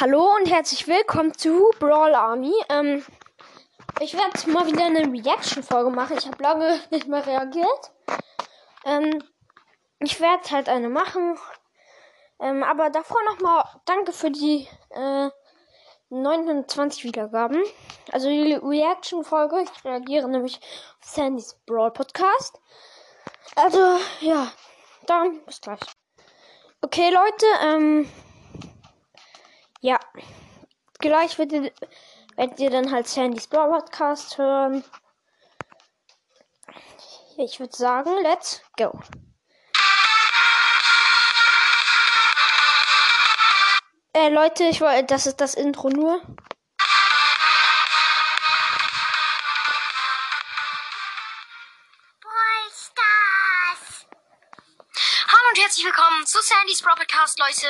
Hallo und herzlich willkommen zu Brawl Army. Ähm, ich werde mal wieder eine Reaction-Folge machen. Ich habe lange nicht mehr reagiert. Ähm, ich werde halt eine machen. Ähm, aber davor nochmal danke für die äh, 29 Wiedergaben. Also die Reaction-Folge. Ich reagiere nämlich auf Sandys Brawl Podcast. Also, ja. Dann bis gleich. Okay, Leute, ähm. Ja. Gleich werdet ihr, werdet ihr dann halt Sandys Brawl Podcast hören. Ich würde sagen, let's go. Äh, Leute, ich wollte, das ist das Intro nur. Hallo und herzlich willkommen zu Sandys Broadcast, Leute.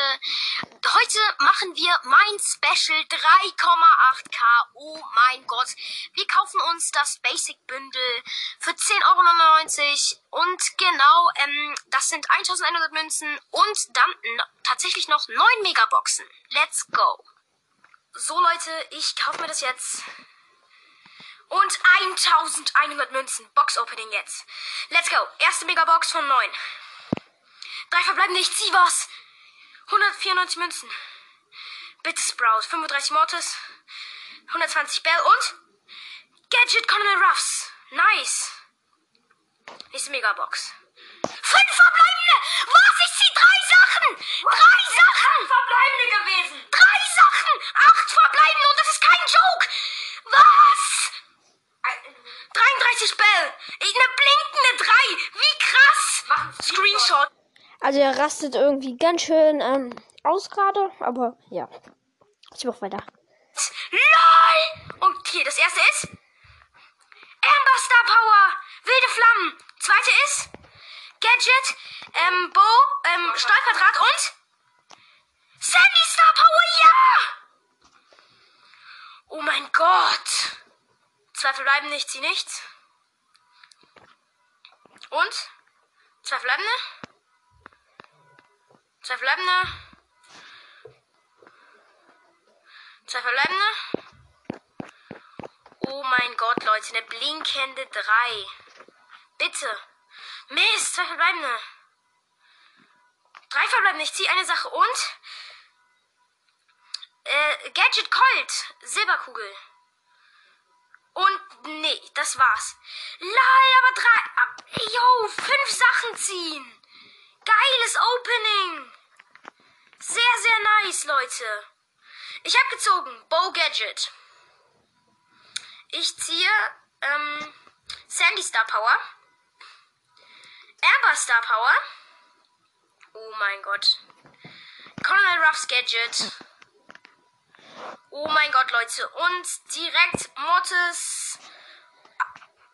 Heute machen wir mein Special 3,8k. Oh mein Gott. Wir kaufen uns das Basic Bündel für 10,99 Euro. Und genau, ähm, das sind 1100 Münzen und dann tatsächlich noch 9 Megaboxen. Let's go. So Leute, ich kaufe mir das jetzt. Und 1100 Münzen. Box Opening jetzt. Let's go. Erste Megabox von 9. Drei verbleibende, ich zieh was. 194 Münzen. Bitte Sprout. 35 Mortis. 120 Bell und Gadget Colonel Ruffs. Nice. Nächste Megabox. Fünf verbleibende! Was? Ich zieh drei Sachen! Drei Sachen! verbleibende gewesen! Drei Sachen! Acht verbleibende und das ist kein Joke! Was? 33 Bell! Ich, eine blinkende 3! Wie krass! Screenshot. Also er rastet irgendwie ganz schön ähm, aus gerade, aber ja. Ich mach weiter. LOL! Und okay, das erste ist Amber Star Power, wilde Flammen. Zweite ist Gadget, ähm, Bo, ähm, Stahlquadrat und Sandy Star Power, ja! Oh mein Gott! Zwei verbleiben nicht, sie nichts. Und? Zwei verbleibende? Zwei verbleibende? Zwei verbleibende? Oh mein Gott, Leute, eine blinkende 3. Bitte. Mist, zwei verbleibende. Drei verbleibende, ich ziehe eine Sache und äh, Gadget Colt, Silberkugel. Und nee, das war's. Lol, aber drei. Ab, yo, fünf Sachen ziehen. Geiles Opening. Sehr, sehr nice, Leute. Ich hab gezogen. Bow Gadget. Ich ziehe ähm, Sandy Star Power. Amber Star Power. Oh mein Gott. Colonel Ruffs Gadget. Oh mein Gott, Leute. Und direkt Mortis,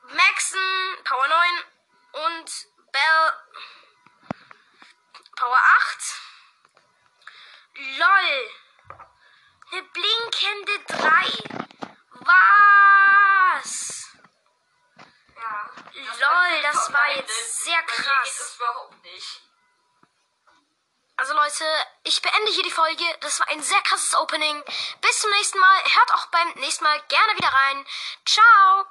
Maxen, Power 9 und Bell, Power 8. LOL. Eine blinkende 3. Was? Ja. LOL, das war jetzt sehr krass. Das überhaupt nicht. Also Leute, ich beende hier die Folge. Das war ein sehr krasses Opening. Bis zum nächsten Mal. Hört auch beim nächsten Mal gerne wieder rein. Ciao.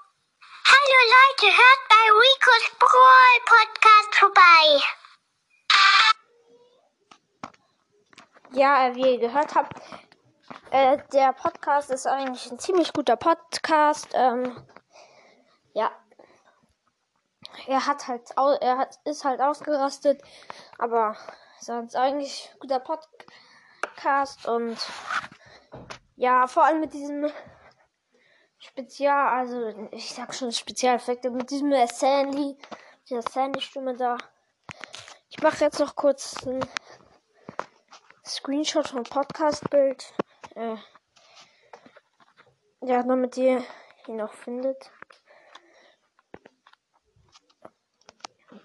Hallo Leute, hört bei Ricos Brawl Podcast vorbei. Ja, wie ihr gehört habt, äh, der Podcast ist eigentlich ein ziemlich guter Podcast. Ähm, ja. Er hat halt, er hat, ist halt ausgerastet, aber sonst eigentlich guter Podcast und ja, vor allem mit diesem Spezial, also ich sag schon Spezialeffekte, mit diesem Sandy, dieser Sandy-Stimme da. Ich mache jetzt noch kurz ein Screenshot vom Podcast-Bild. Äh, ja, damit ihr ihn noch findet.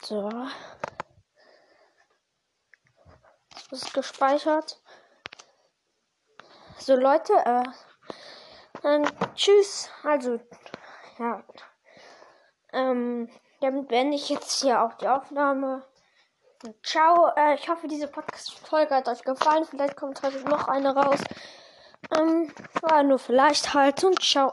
So. Das ist gespeichert. So, Leute, äh, dann tschüss. Also, ja. Ähm, damit beende ich jetzt hier auch die Aufnahme. Ciao. Äh, ich hoffe, diese Podcast-Folge hat euch gefallen. Vielleicht kommt heute noch eine raus. Ähm, war nur vielleicht halt und ciao.